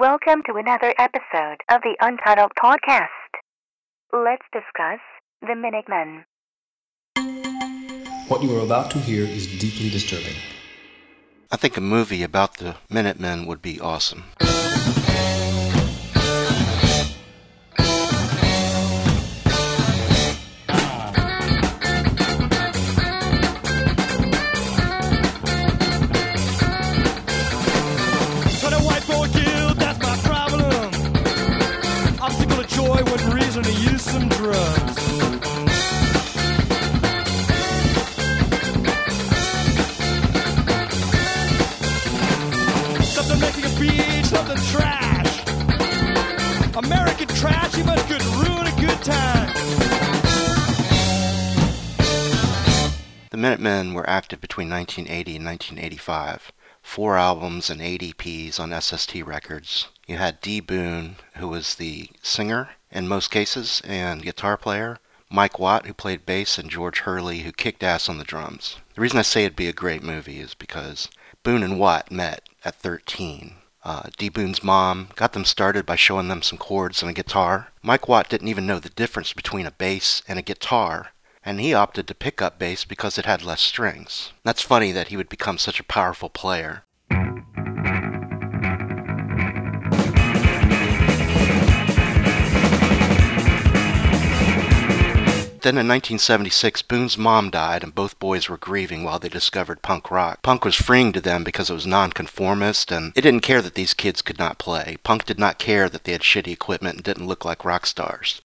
Welcome to another episode of the Untitled Podcast. Let's discuss the Minutemen. What you are about to hear is deeply disturbing. I think a movie about the Minutemen would be awesome. Minutemen were active between 1980 and 1985. Four albums and eight EPs on SST Records. You had D. Boon, who was the singer in most cases and guitar player. Mike Watt, who played bass, and George Hurley, who kicked ass on the drums. The reason I say it'd be a great movie is because Boon and Watt met at 13. Uh, D. Boon's mom got them started by showing them some chords and a guitar. Mike Watt didn't even know the difference between a bass and a guitar, and he opted to pick up bass because it had less strings. That's funny that he would become such a powerful player. Then in 1976, Boon's mom died, and both boys were grieving while they discovered punk rock. Punk was freeing to them because it was nonconformist, and it didn't care that these kids could not play. Punk did not care that they had shitty equipment and didn't look like rock stars.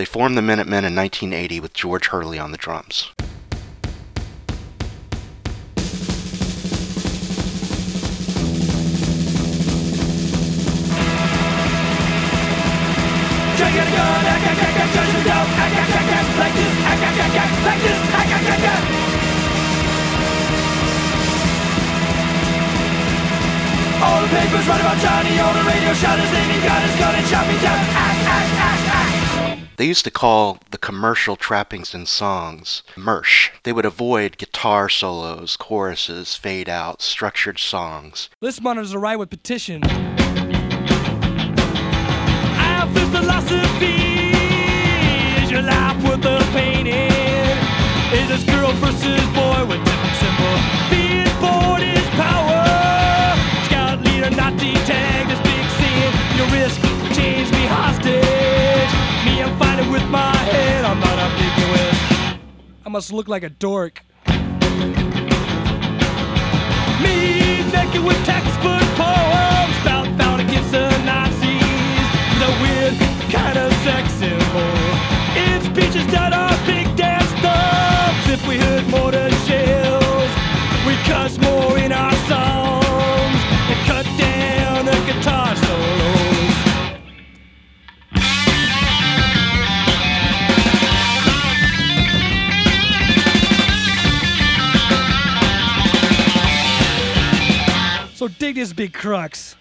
They formed the Minutemen in 1980 with George Hurley on the drums. All the papers write about Johnny, all the radio his name, me down, ack, ack, ack, ack. They used to call the commercial trappings in songs mersh. They would avoid guitar solos, choruses, fade outs, structured songs. List monitors are right with petition. Your life worth the painting? Must look like a dork. Me naked with textbook poems against the Nazis. The weird kind of dig this big crux.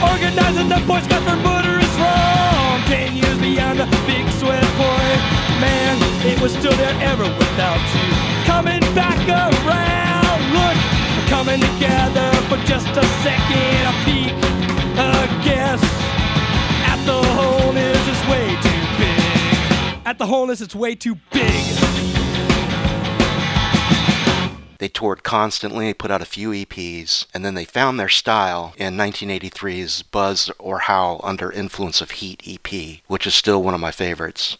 Organizing the Boy Scout for murder is wrong. Ten years beyond the big sweat boy. Man, it was still there ever without you. Coming back around, look, we're coming together for just a second. A peek, a guess. At the wholeness, it's way too big. At the wholeness, it's way too big. They toured constantly, put out a few EPs, and then they found their style in 1983's Buzz or Howl Under Influence of Heat EP, which is still one of my favorites.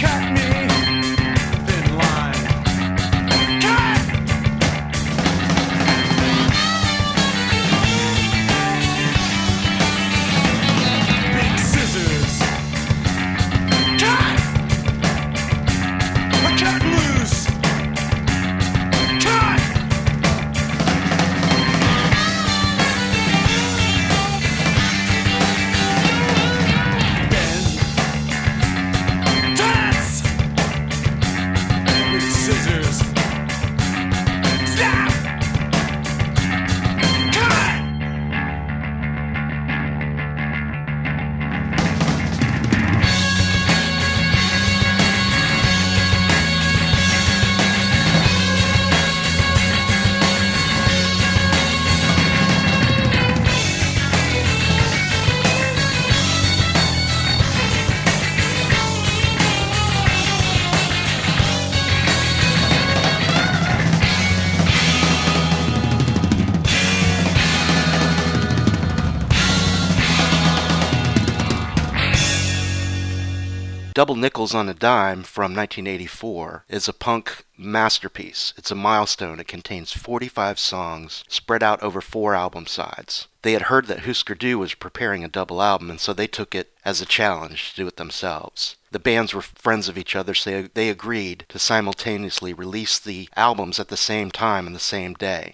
Cut me? Double Nickels on a Dime from 1984 is a punk masterpiece. It's a milestone. It contains 45 songs spread out over four album sides. They had heard that Husker Du was preparing a double album, and so they took it as a challenge to do it themselves. The bands were friends of each other, so they agreed to simultaneously release the albums at the same time and the same day.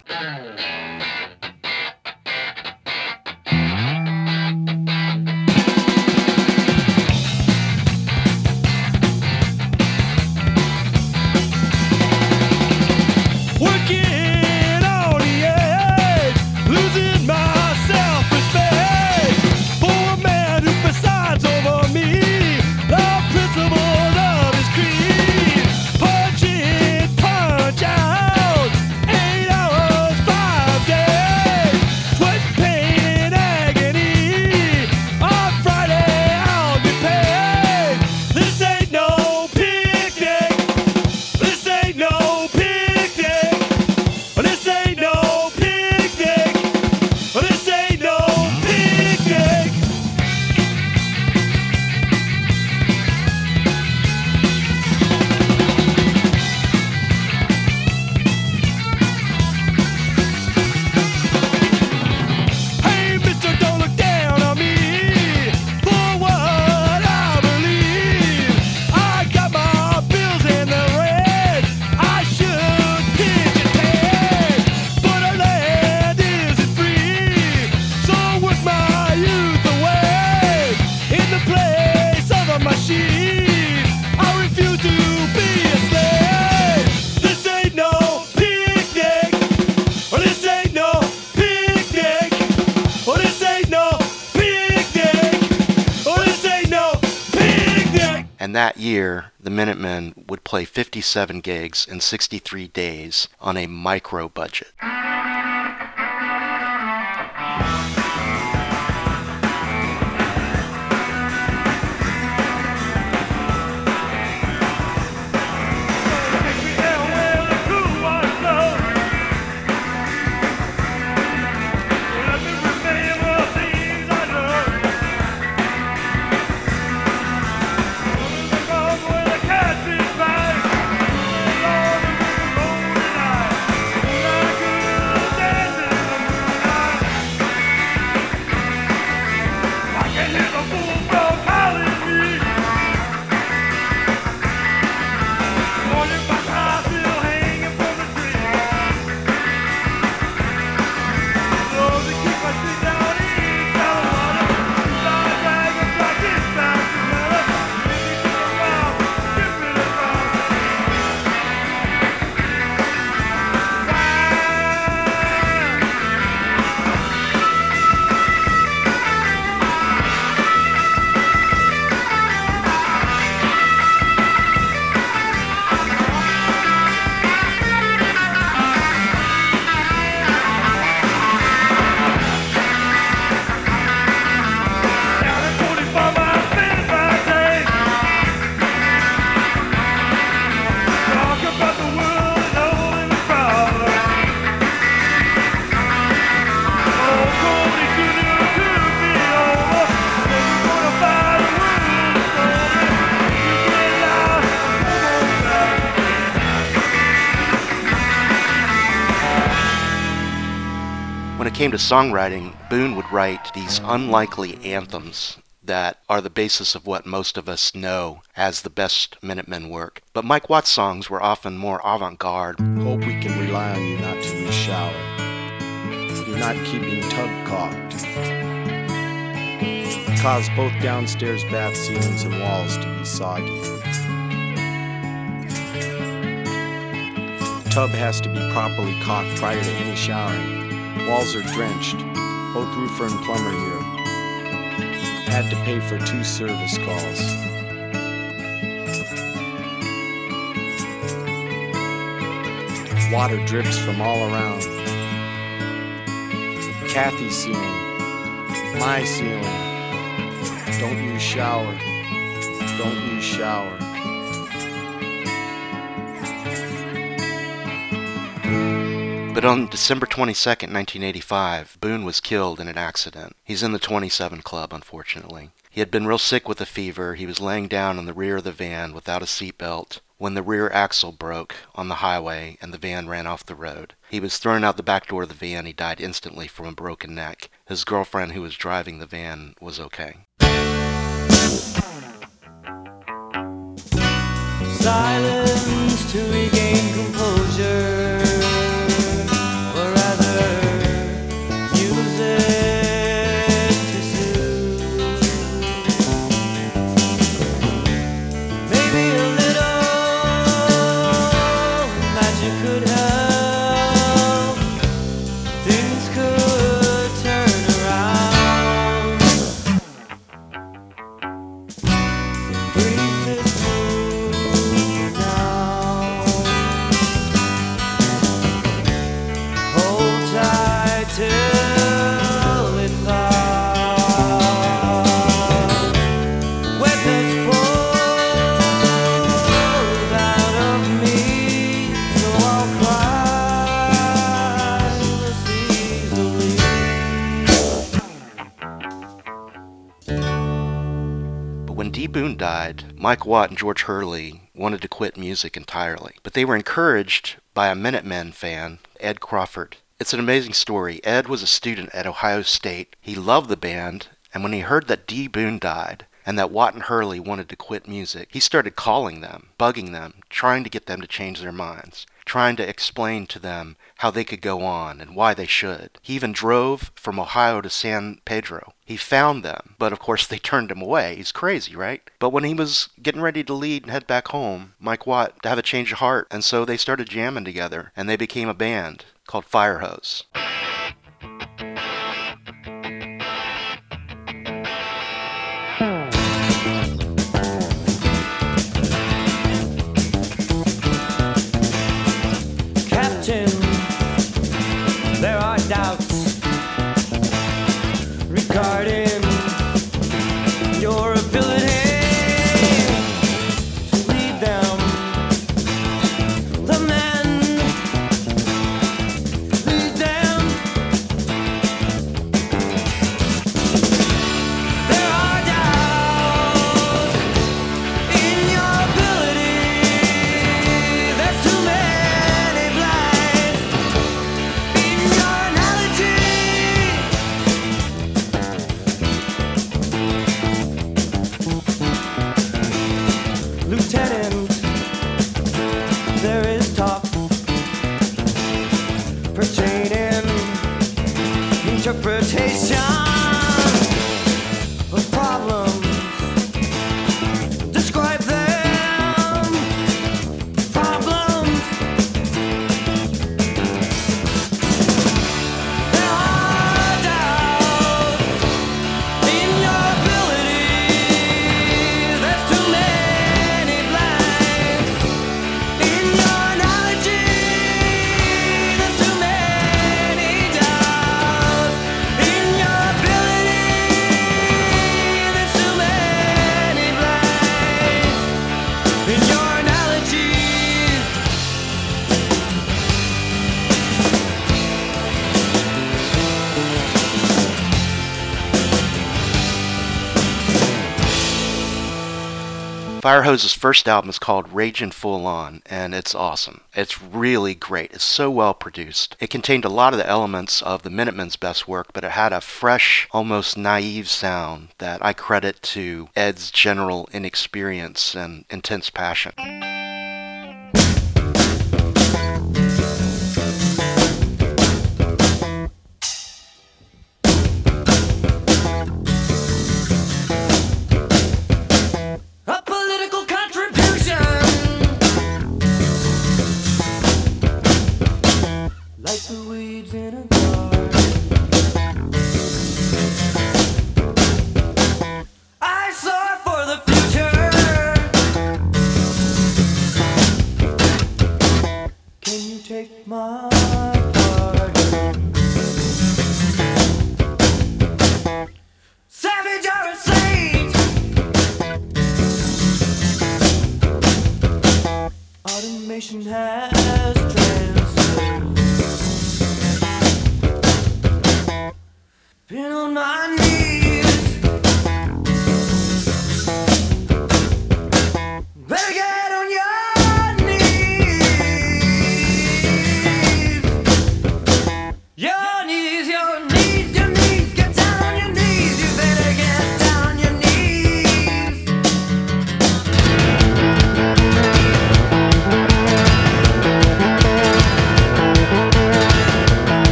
That year, the Minutemen would play 57 gigs in 63 days on a micro budget. Came to songwriting, Boon would write these unlikely anthems that are the basis of what most of us know as the best Minutemen work. But Mike Watt's songs were often more avant garde. Hope we can rely on you not to use shower. You're not keeping tub caulked. Cause both downstairs bath ceilings and walls to be soggy. Tub has to be properly caulked prior to any showering. Walls are drenched. Oh, Both roofer and plumber here had to pay for two service calls. Water drips from all around. Kathy's ceiling, my ceiling. Don't use shower. Don't use shower. But on December 22nd, 1985, Boon was killed in an accident. He's in the 27 Club, unfortunately. He had been real sick with a fever. He was laying down in the rear of the van without a seatbelt when the rear axle broke on the highway and the van ran off the road. He was thrown out the back door of the van. He died instantly from a broken neck. His girlfriend, who was driving the van, was okay. Silence to regain composure. Mike Watt and George Hurley wanted to quit music entirely. But they were encouraged by a Minutemen fan, Ed Crawford. It's an amazing story. Ed was a student at Ohio State. He loved the band, and when he heard that D. Boon died, and that Watt and Hurley wanted to quit music, he started calling them, bugging them, trying to get them to change their minds, trying to explain to them how they could go on and why they should. He even drove from Ohio to San Pedro. He found them, but of course they turned him away. He's crazy, right? But when he was getting ready to leave and head back home, Mike Watt to have a change of heart, and so they started jamming together, and they became a band called Firehose. Firehose's first album is called Ragin' Full On, and it's awesome. It's really great. It's so well produced. It contained a lot of the elements of the Minutemen's best work, but it had a fresh, almost naive sound that I credit to Ed's general inexperience and intense passion.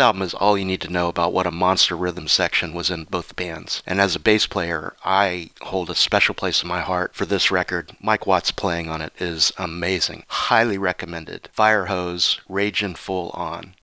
Album is all you need to know about what a monster rhythm section was in both bands. And as a bass player, I hold a special place in my heart for this record. Mike Watts playing on it is amazing. Highly recommended. Firehose, Ragin' Full On.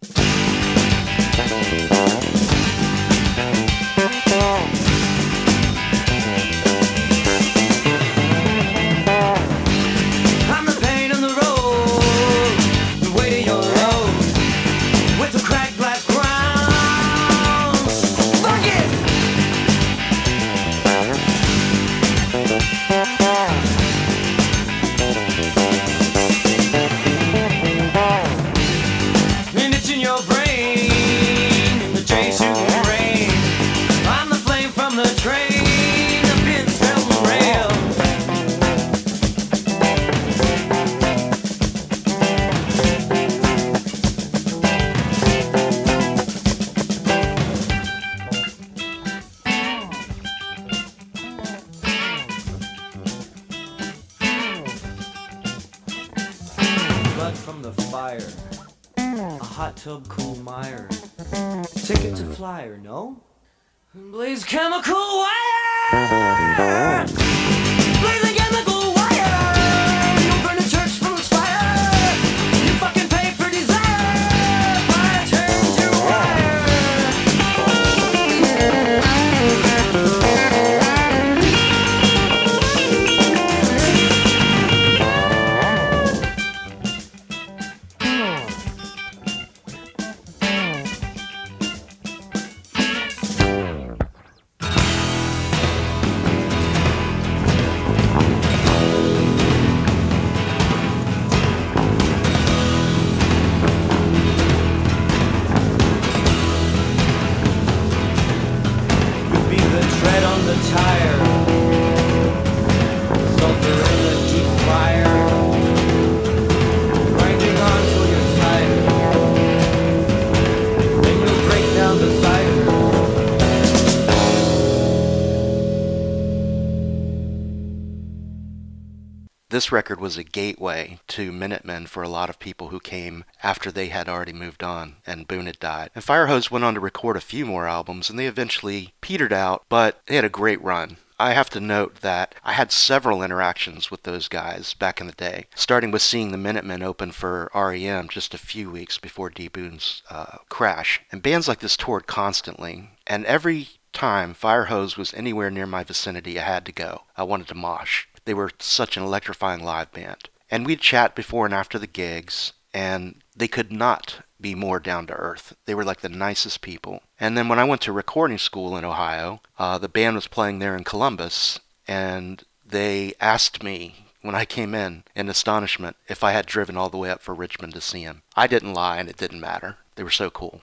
This record was a gateway to Minutemen for a lot of people who came after they had already moved on and Boon had died. And Firehose went on to record a few more albums and they eventually petered out, but they had a great run. I have to note that I had several interactions with those guys back in the day, starting with seeing the Minutemen open for REM just a few weeks before D. Boon's uh, crash. And bands like this toured constantly, and every time Firehose was anywhere near my vicinity, I had to go. I wanted to mosh. They were such an electrifying live band. And we'd chat before and after the gigs, and they could not be more down to earth. They were like the nicest people. And then when I went to recording school in Ohio, uh, the band was playing there in Columbus, and they asked me when I came in in astonishment if I had driven all the way up for Richmond to see him. I didn't lie, and it didn't matter. They were so cool.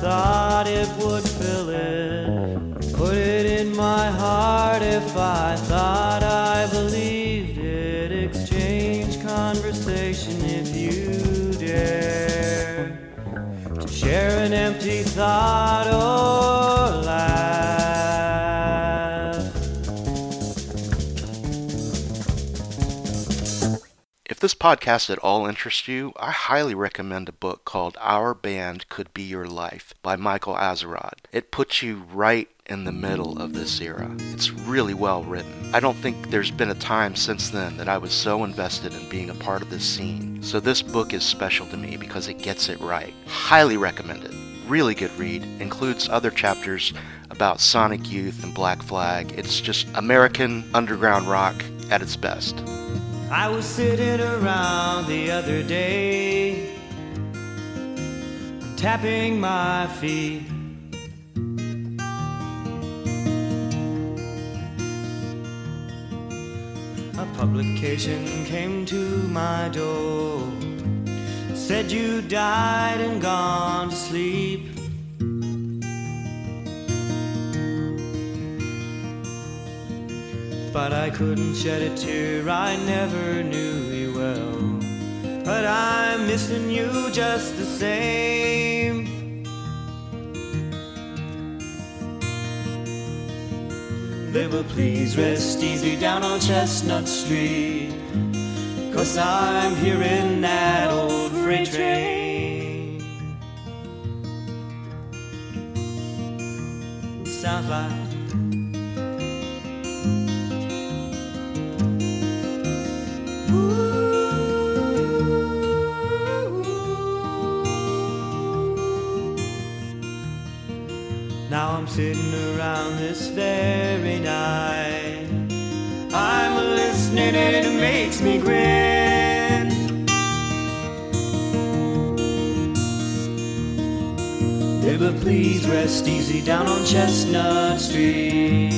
Thought it would fill it. Put it in my heart if I thought I believed it. Exchange conversation if you dare to share an empty thought or If this podcast at all interests you, I highly recommend a book called Our Band Could Be Your Life by Michael Azerrad. It puts you right in the middle of this era. It's really well written. I don't think there's been a time since then that I was so invested in being a part of this scene. So this book is special to me because it gets it right. Highly recommend it. Really good read. Includes other chapters about Sonic Youth and Black Flag. It's just American underground rock at its best. I was sitting around the other day, tapping my feet. A publication came to my door, said you died and gone to sleep. But I couldn't shed a tear, I never knew you well. But I'm missing you just the same. Liver, please rest easy down on Chestnut Street. Cause I'm here in that old freight train. Sounds please rest easy down on Chestnut Street.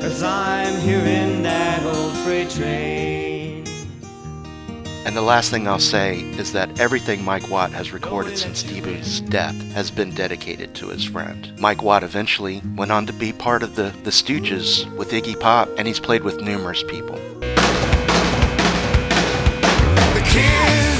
Cause I'm here in that old freight train. And the last thing I'll say is that everything Mike Watt has recorded since Stevie's death has been dedicated to his friend. Mike Watt eventually went on to be part of the, the Stooges with Iggy Pop, and he's played with numerous people. The kids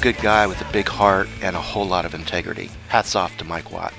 good guy with a big heart and a whole lot of integrity. Hats off to Mike Watt.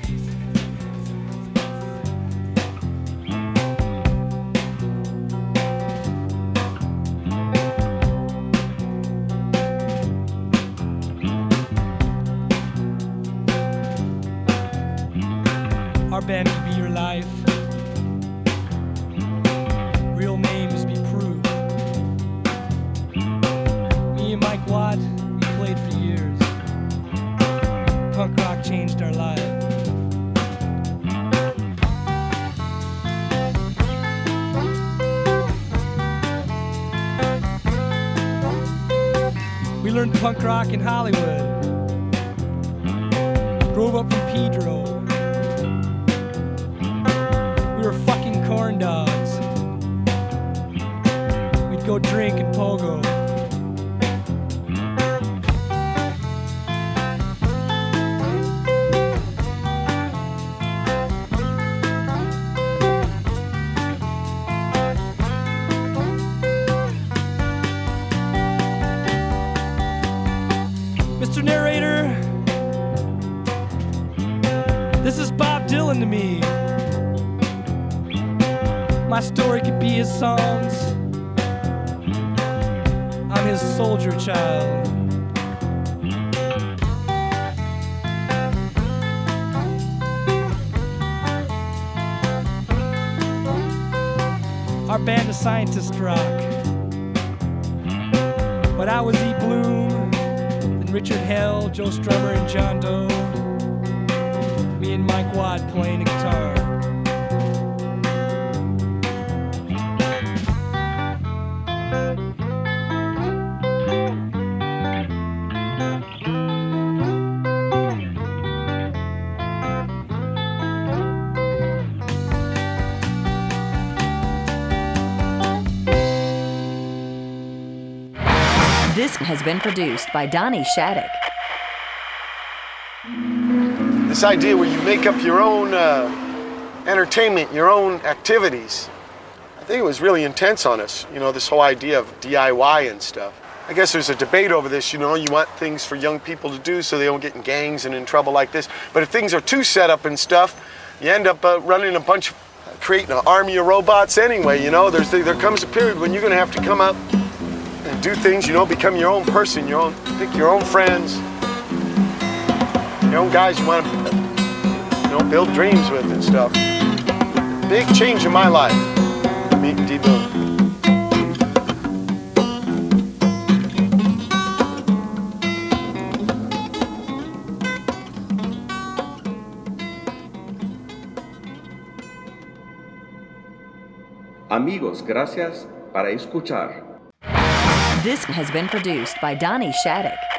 punk rock in Hollywood. Drove up from Pedro. We were fucking corn dogs. We'd go drink and pogo. Songs. I'm his soldier child. Our band of scientists rock. But I was E. Bloom, and Richard Hell, Joe Strummer, and John Doe. Me and Mike Watt playing a guitar. Has been produced by Donnie Shattuck. This idea where you make up your own uh, entertainment, your own activities, I think it was really intense on us. You know, this whole idea of DIY and stuff. I guess there's a debate over this. You know, you want things for young people to do so they don't get in gangs and in trouble like this. But if things are too set up and stuff, you end up uh, running a bunch, of creating an army of robots anyway. You know, there's there comes a period when you're going to have to come and do things. You know, become your own person, your own, pick your own friends, your own guys you want to, you know, build dreams with and stuff. Big change in my life, meeting D. Amigos, gracias para escuchar. This has been produced by Donnie Shattuck.